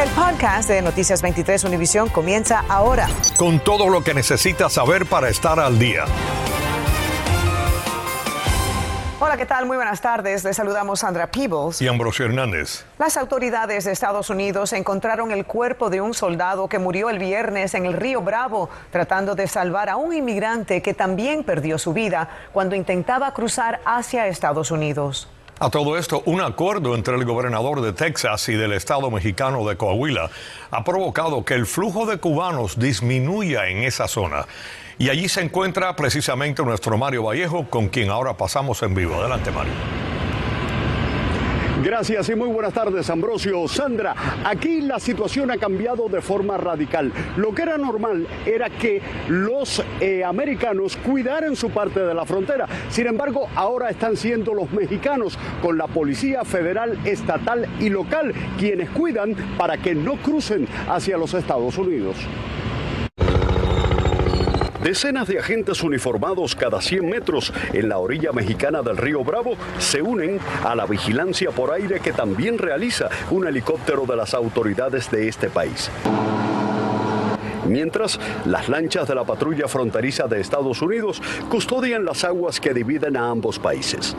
El podcast de Noticias 23 Univisión comienza ahora. Con todo lo que necesitas saber para estar al día. Hola, ¿qué tal? Muy buenas tardes. Les saludamos Sandra Peebles y Ambrosio Hernández. Las autoridades de Estados Unidos encontraron el cuerpo de un soldado que murió el viernes en el río Bravo tratando de salvar a un inmigrante que también perdió su vida cuando intentaba cruzar hacia Estados Unidos. A todo esto, un acuerdo entre el gobernador de Texas y del estado mexicano de Coahuila ha provocado que el flujo de cubanos disminuya en esa zona. Y allí se encuentra precisamente nuestro Mario Vallejo, con quien ahora pasamos en vivo. Adelante, Mario. Gracias y muy buenas tardes, Ambrosio. Sandra, aquí la situación ha cambiado de forma radical. Lo que era normal era que los eh, americanos cuidaran su parte de la frontera. Sin embargo, ahora están siendo los mexicanos con la Policía Federal, Estatal y Local quienes cuidan para que no crucen hacia los Estados Unidos. Decenas de agentes uniformados cada 100 metros en la orilla mexicana del río Bravo se unen a la vigilancia por aire que también realiza un helicóptero de las autoridades de este país. Mientras, las lanchas de la patrulla fronteriza de Estados Unidos custodian las aguas que dividen a ambos países.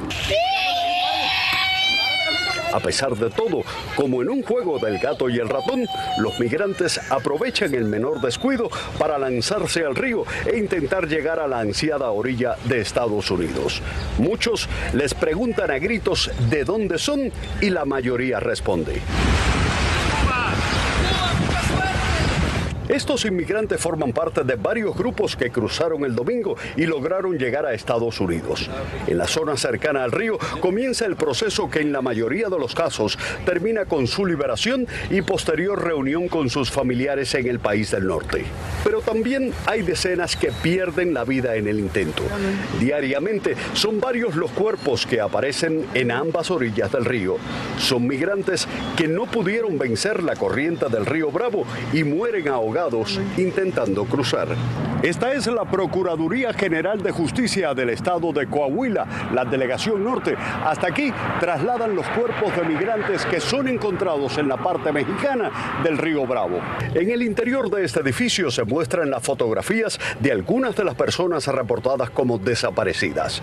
A pesar de todo, como en un juego del gato y el ratón, los migrantes aprovechan el menor descuido para lanzarse al río e intentar llegar a la ansiada orilla de Estados Unidos. Muchos les preguntan a gritos de dónde son y la mayoría responde. Estos inmigrantes forman parte de varios grupos que cruzaron el domingo y lograron llegar a Estados Unidos. En la zona cercana al río comienza el proceso que en la mayoría de los casos termina con su liberación y posterior reunión con sus familiares en el país del norte. Pero también hay decenas que pierden la vida en el intento. Diariamente son varios los cuerpos que aparecen en ambas orillas del río. Son migrantes que no pudieron vencer la corriente del río Bravo y mueren ahogados intentando cruzar. Esta es la Procuraduría General de Justicia del Estado de Coahuila, la Delegación Norte. Hasta aquí trasladan los cuerpos de migrantes que son encontrados en la parte mexicana del río Bravo. En el interior de este edificio se muestran las fotografías de algunas de las personas reportadas como desaparecidas.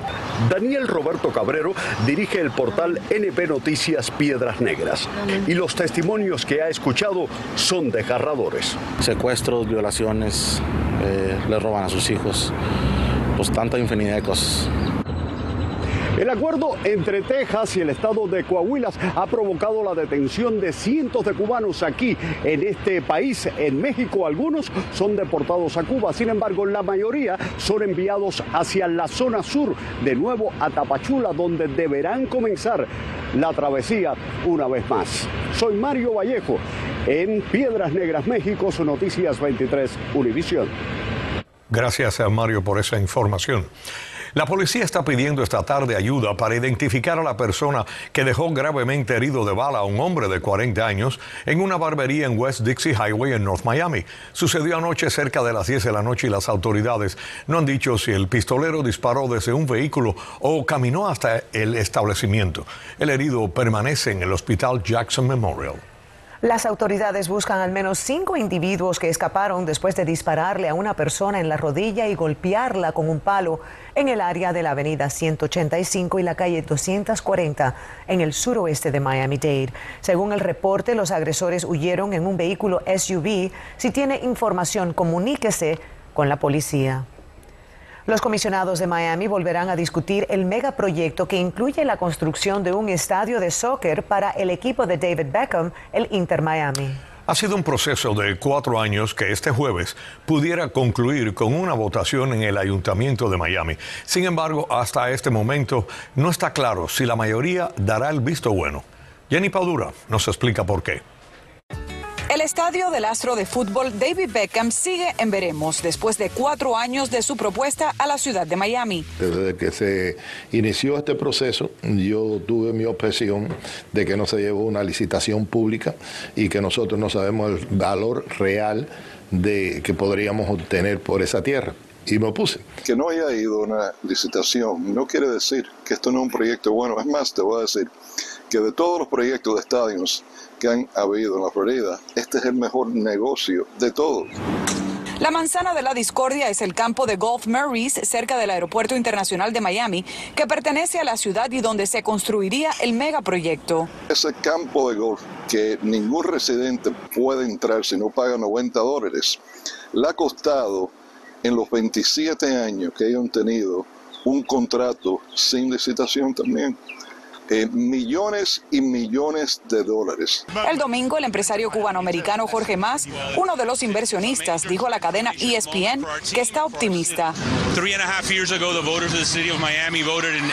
Daniel Roberto Cabrero dirige el portal NP Noticias Piedras Negras y los testimonios que ha escuchado son desgarradores violaciones, eh, le roban a sus hijos, pues tanta infinidad de cosas. El acuerdo entre Texas y el estado de Coahuila ha provocado la detención de cientos de cubanos aquí en este país. En México algunos son deportados a Cuba, sin embargo la mayoría son enviados hacia la zona sur, de nuevo a Tapachula, donde deberán comenzar la travesía una vez más. Soy Mario Vallejo en Piedras Negras, México, su Noticias 23 Univisión. Gracias a Mario por esa información. La policía está pidiendo esta tarde ayuda para identificar a la persona que dejó gravemente herido de bala a un hombre de 40 años en una barbería en West Dixie Highway en North Miami. Sucedió anoche cerca de las 10 de la noche y las autoridades no han dicho si el pistolero disparó desde un vehículo o caminó hasta el establecimiento. El herido permanece en el hospital Jackson Memorial. Las autoridades buscan al menos cinco individuos que escaparon después de dispararle a una persona en la rodilla y golpearla con un palo en el área de la avenida 185 y la calle 240 en el suroeste de Miami-Dade. Según el reporte, los agresores huyeron en un vehículo SUV. Si tiene información, comuníquese con la policía. Los comisionados de Miami volverán a discutir el megaproyecto que incluye la construcción de un estadio de soccer para el equipo de David Beckham, el Inter Miami. Ha sido un proceso de cuatro años que este jueves pudiera concluir con una votación en el Ayuntamiento de Miami. Sin embargo, hasta este momento no está claro si la mayoría dará el visto bueno. Jenny Padura nos explica por qué. El estadio del astro de fútbol David Beckham sigue en veremos después de cuatro años de su propuesta a la ciudad de Miami. Desde que se inició este proceso, yo tuve mi objeción de que no se llevó una licitación pública y que nosotros no sabemos el valor real de que podríamos obtener por esa tierra y me opuse. Que no haya ido una licitación no quiere decir que esto no es un proyecto bueno. Es más, te voy a decir que de todos los proyectos de estadios que han habido en la Florida, este es el mejor negocio de todos. La manzana de la discordia es el campo de Golf Marys cerca del Aeropuerto Internacional de Miami, que pertenece a la ciudad y donde se construiría el megaproyecto. Ese campo de golf que ningún residente puede entrar si no paga 90 dólares, le ha costado en los 27 años que ellos han tenido un contrato sin licitación también eh, millones y millones de dólares. El domingo, el empresario cubanoamericano Jorge Mas, uno de los inversionistas, dijo a la cadena ESPN que está optimista.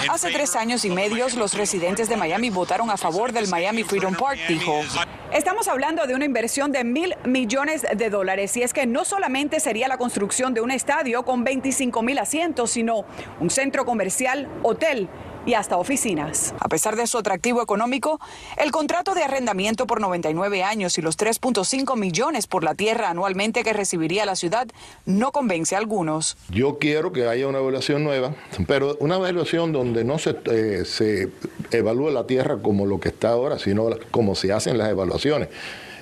Hace tres años y medio, los residentes de Miami votaron a favor del Miami Freedom Park, dijo. Estamos hablando de una inversión de mil millones de dólares y es que no solamente sería la construcción de un estadio con 25 mil asientos, sino un centro comercial, hotel y hasta oficinas. A pesar de su atractivo económico, el contrato de arrendamiento por 99 años y los 3.5 millones por la tierra anualmente que recibiría la ciudad no convence a algunos. Yo quiero que haya una evaluación nueva, pero una evaluación donde no se, eh, se evalúe la tierra como lo que está ahora, sino como se hacen las evaluaciones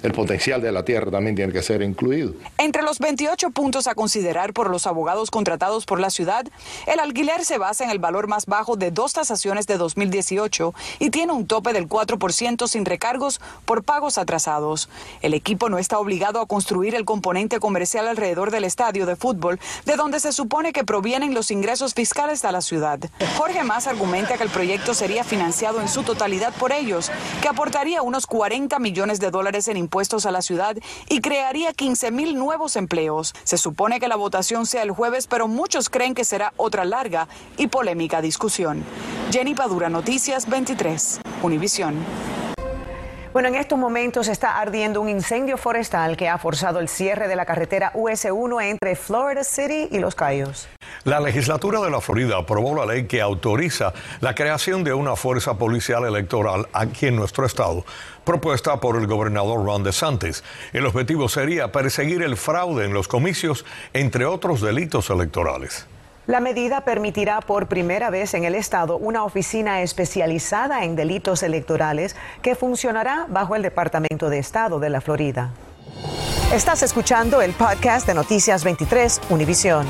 el potencial de la tierra también tiene que ser incluido. Entre los 28 puntos a considerar por los abogados contratados por la ciudad, el alquiler se basa en el valor más bajo de dos tasaciones de 2018 y tiene un tope del 4% sin recargos por pagos atrasados. El equipo no está obligado a construir el componente comercial alrededor del estadio de fútbol, de donde se supone que provienen los ingresos fiscales de la ciudad. Jorge Más argumenta que el proyecto sería financiado en su totalidad por ellos, que aportaría unos 40 millones de dólares en impuestos a la ciudad y crearía 15 mil nuevos empleos. Se supone que la votación sea el jueves, pero muchos creen que será otra larga y polémica discusión. Jenny Padura, Noticias 23, Univisión. Bueno, en estos momentos está ardiendo un incendio forestal que ha forzado el cierre de la carretera US1 entre Florida City y Los Cayos. La legislatura de la Florida aprobó la ley que autoriza la creación de una fuerza policial electoral aquí en nuestro estado, propuesta por el gobernador Ron DeSantis. El objetivo sería perseguir el fraude en los comicios, entre otros delitos electorales. La medida permitirá por primera vez en el Estado una oficina especializada en delitos electorales que funcionará bajo el Departamento de Estado de la Florida. Estás escuchando el podcast de Noticias 23 Univisión.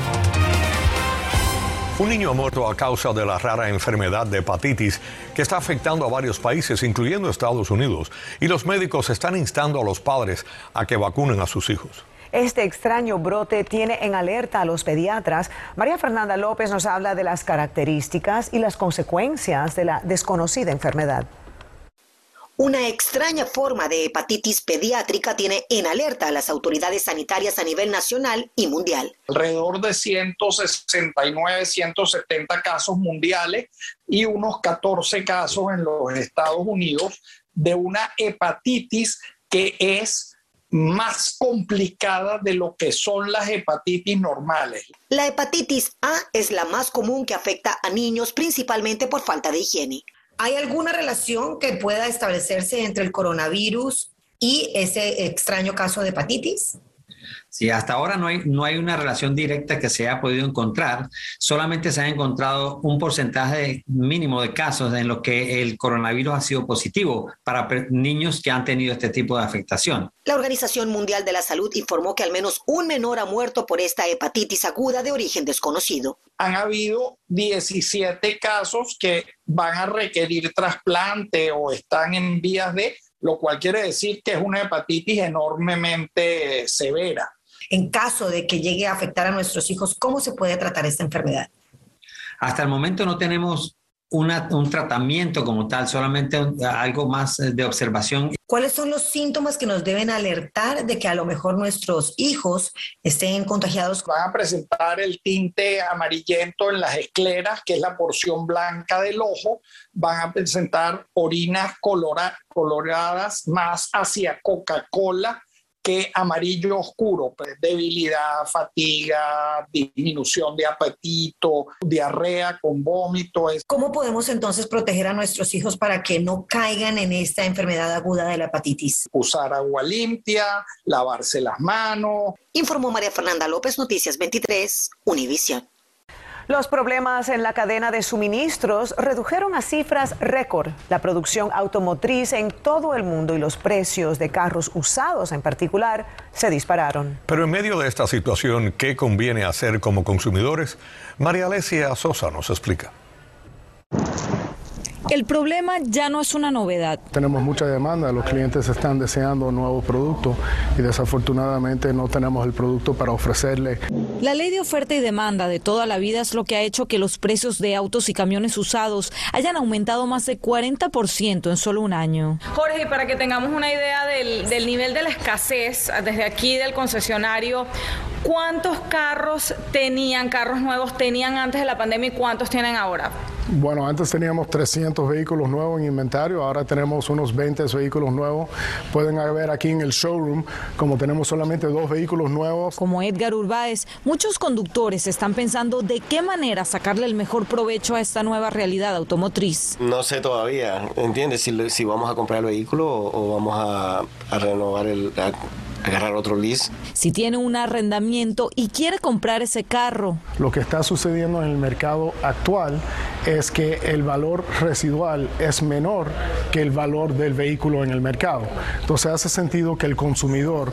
Un niño ha muerto a causa de la rara enfermedad de hepatitis que está afectando a varios países, incluyendo Estados Unidos, y los médicos están instando a los padres a que vacunen a sus hijos. Este extraño brote tiene en alerta a los pediatras. María Fernanda López nos habla de las características y las consecuencias de la desconocida enfermedad. Una extraña forma de hepatitis pediátrica tiene en alerta a las autoridades sanitarias a nivel nacional y mundial. Alrededor de 169, 170 casos mundiales y unos 14 casos en los Estados Unidos de una hepatitis que es más complicada de lo que son las hepatitis normales. La hepatitis A es la más común que afecta a niños principalmente por falta de higiene. ¿Hay alguna relación que pueda establecerse entre el coronavirus y ese extraño caso de hepatitis? Sí, hasta ahora no hay, no hay una relación directa que se haya podido encontrar. Solamente se ha encontrado un porcentaje mínimo de casos en los que el coronavirus ha sido positivo para niños que han tenido este tipo de afectación. La Organización Mundial de la Salud informó que al menos un menor ha muerto por esta hepatitis aguda de origen desconocido. Han habido 17 casos que van a requerir trasplante o están en vías de, lo cual quiere decir que es una hepatitis enormemente severa en caso de que llegue a afectar a nuestros hijos, ¿cómo se puede tratar esta enfermedad? Hasta el momento no tenemos un tratamiento como tal, solamente algo más de observación. ¿Cuáles son los síntomas que nos deben alertar de que a lo mejor nuestros hijos estén contagiados? Van a presentar el tinte amarillento en las escleras, que es la porción blanca del ojo. Van a presentar orinas coloradas más hacia Coca-Cola que amarillo oscuro, pues, debilidad, fatiga, disminución de apetito, diarrea con vómito. ¿Cómo podemos entonces proteger a nuestros hijos para que no caigan en esta enfermedad aguda de la hepatitis? Usar agua limpia, lavarse las manos. Informó María Fernanda López, Noticias 23, Univisión. Los problemas en la cadena de suministros redujeron a cifras récord la producción automotriz en todo el mundo y los precios de carros usados en particular se dispararon. Pero en medio de esta situación, ¿qué conviene hacer como consumidores? María Alesia Sosa nos explica. El problema ya no es una novedad. Tenemos mucha demanda, los clientes están deseando nuevos productos y desafortunadamente no tenemos el producto para ofrecerle. La ley de oferta y demanda de toda la vida es lo que ha hecho que los precios de autos y camiones usados hayan aumentado más de 40% en solo un año. Jorge, para que tengamos una idea del, del nivel de la escasez desde aquí del concesionario, ¿cuántos carros tenían, carros nuevos tenían antes de la pandemia y cuántos tienen ahora? Bueno, antes teníamos 300 vehículos nuevos en inventario, ahora tenemos unos 20 vehículos nuevos. Pueden ver aquí en el showroom, como tenemos solamente dos vehículos nuevos. Como Edgar Urbáez, muchos conductores están pensando de qué manera sacarle el mejor provecho a esta nueva realidad automotriz. No sé todavía, ¿entiendes? Si, si vamos a comprar el vehículo o, vamos a, a renovar el, agarrar otro lease. Si tiene un arrendamiento y quiere comprar ese carro. Lo que está sucediendo en el mercado actual es que el valor residual es menor que el valor del vehículo en el mercado. Entonces hace sentido que el consumidor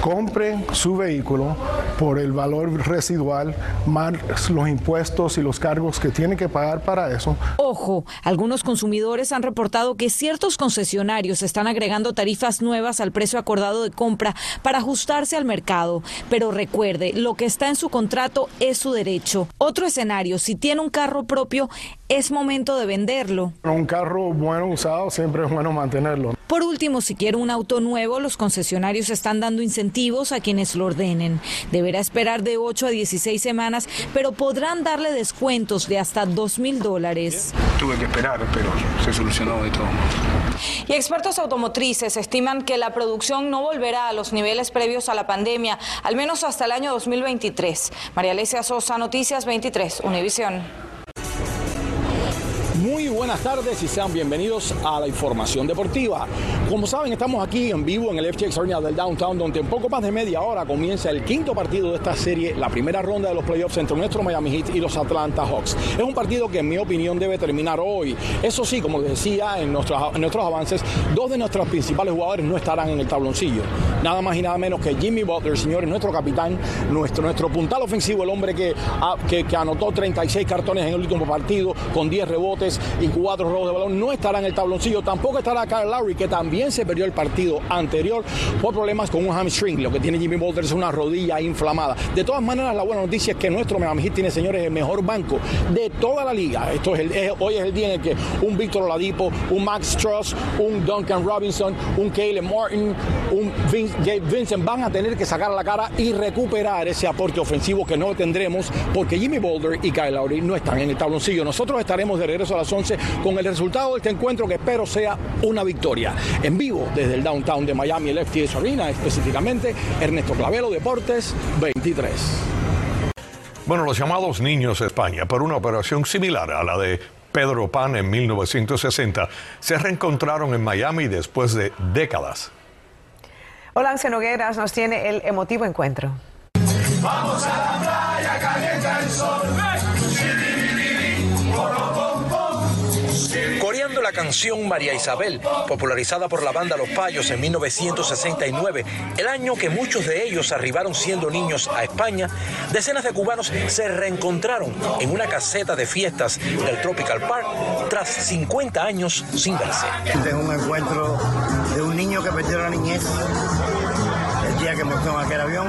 compre su vehículo por el valor residual más los impuestos y los cargos que tiene que pagar para eso. Ojo, algunos consumidores han reportado que ciertos concesionarios están agregando tarifas nuevas al precio acordado de compra para ajustarse al mercado. Pero recuerde, lo que está en su contrato es su derecho. Otro escenario, si tiene un carro propio, es momento de venderlo. Un carro bueno usado siempre es bueno mantenerlo. Por último, si quiere un auto nuevo, los concesionarios están dando incentivos a quienes lo ordenen. Deberá esperar de 8 a 16 semanas, pero podrán darle descuentos de hasta 2 mil dólares. Tuve que esperar, pero se solucionó de todo. Y expertos automotrices estiman que la producción no volverá a los niveles previos a la pandemia, al menos hasta el año 2023. María Alesia Sosa, Noticias 23, Univisión. Muy buenas tardes y sean bienvenidos a la información deportiva. Como saben, estamos aquí en vivo en el FTX Arena del Downtown, donde en poco más de media hora comienza el quinto partido de esta serie, la primera ronda de los playoffs entre nuestro Miami Heat y los Atlanta Hawks. Es un partido que en mi opinión debe terminar hoy. Eso sí, como decía en nuestros, en nuestros avances, dos de nuestros principales jugadores no estarán en el tabloncillo. Nada más y nada menos que Jimmy Butler, señores, nuestro capitán, nuestro, nuestro puntal ofensivo, el hombre que, ah, que anotó 36 cartones en el último partido con 10 rebotes y cuatro robos de balón. No estará en el tabloncillo. Tampoco estará Kyle Lowry, que también se perdió el partido anterior por problemas con un hamstring. Lo que tiene Jimmy Butler es una rodilla inflamada. De todas maneras, la buena noticia es que nuestro Miami Heat tiene, señores, el mejor banco de toda la liga. Esto es, el, hoy es el día en el que un Víctor Oladipo, un Max Truss, un Duncan Robinson, un Caleb Martin, un Gabe Vincent van a tener que sacar la cara y recuperar ese aporte ofensivo que no tendremos porque Jimmy Boulder y Kyle Lowry no están en el tabloncillo. Nosotros estaremos de regreso a las 11 con el resultado de este encuentro que espero sea una victoria. En vivo desde el downtown de Miami, el FTS Arena, específicamente Ernesto Clavelo, Deportes 23. Bueno, los llamados Niños España, por una operación similar a la de Pedro Pan en 1960, se reencontraron en Miami después de décadas. Olance Nogueras nos tiene el emotivo encuentro. Vamos a la Coreando la canción María Isabel, popularizada por la banda Los Payos en 1969, el año que muchos de ellos arribaron siendo niños a España, decenas de cubanos se reencontraron en una caseta de fiestas del Tropical Park tras 50 años sin verse. Este es un encuentro de un niño que perdió la niñez el día que montó en aquel avión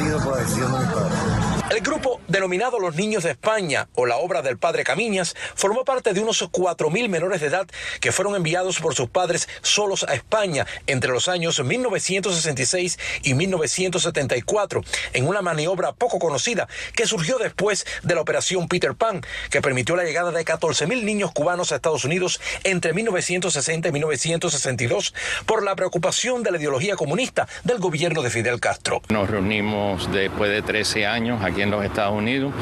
vivirá agradecido por la decisión de mi padre. El grupo denominado Los Niños de España o la obra del padre Camiñas formó parte de unos 4.000 menores de edad que fueron enviados por sus padres solos a España entre los años 1966 y 1974 en una maniobra poco conocida que surgió después de la operación Peter Pan que permitió la llegada de 14.000 niños cubanos a Estados Unidos entre 1960 y 1962 por la preocupación de la ideología comunista del gobierno de Fidel Castro. Nos reunimos después de 13 años aquí en los Estados Unidos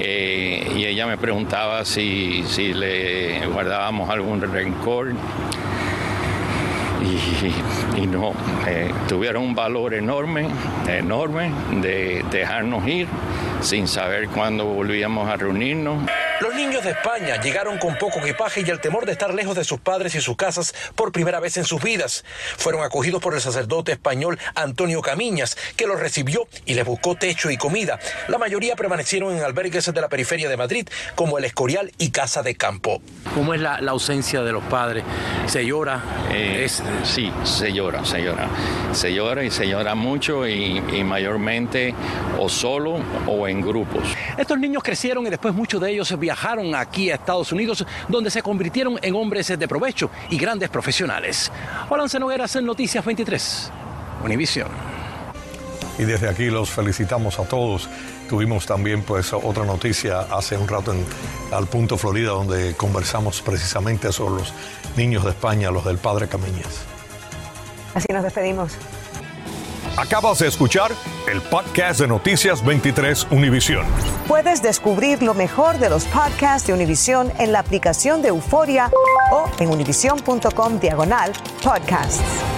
eh, y ella me preguntaba si, si le guardábamos algún rencor. Y, no, eh, tuvieron un valor enorme, enorme de dejarnos ir sin saber cuándo volvíamos a reunirnos. Los niños de España llegaron con poco equipaje y el temor de estar lejos de sus padres y sus casas por primera vez en sus vidas. Fueron acogidos por el sacerdote español Antonio Camiñas, que los recibió y les buscó techo y comida. La mayoría permanecieron en albergues de la periferia de Madrid, como el Escorial y Casa de Campo. ¿Cómo es la, ausencia de los padres? ¿Se llora? Eh, sí, se llora, se llora. Se llora y se llora mucho y, y mayormente o solo o en grupos. Estos niños crecieron y después muchos de ellos se viajaron aquí a Estados Unidos, donde se convirtieron en hombres de provecho y grandes profesionales. Olance Nogueras en Noticias 23, Univisión. Y desde aquí los felicitamos a todos. Tuvimos también pues otra noticia hace un rato en Al Punto Florida donde conversamos precisamente sobre los niños de España, los del Padre Camiñas. Así nos despedimos. Acabas de escuchar el podcast de Noticias 23 Univisión. Puedes descubrir lo mejor de los podcasts de Univisión en la aplicación de Euforia o en univision.com diagonal podcasts.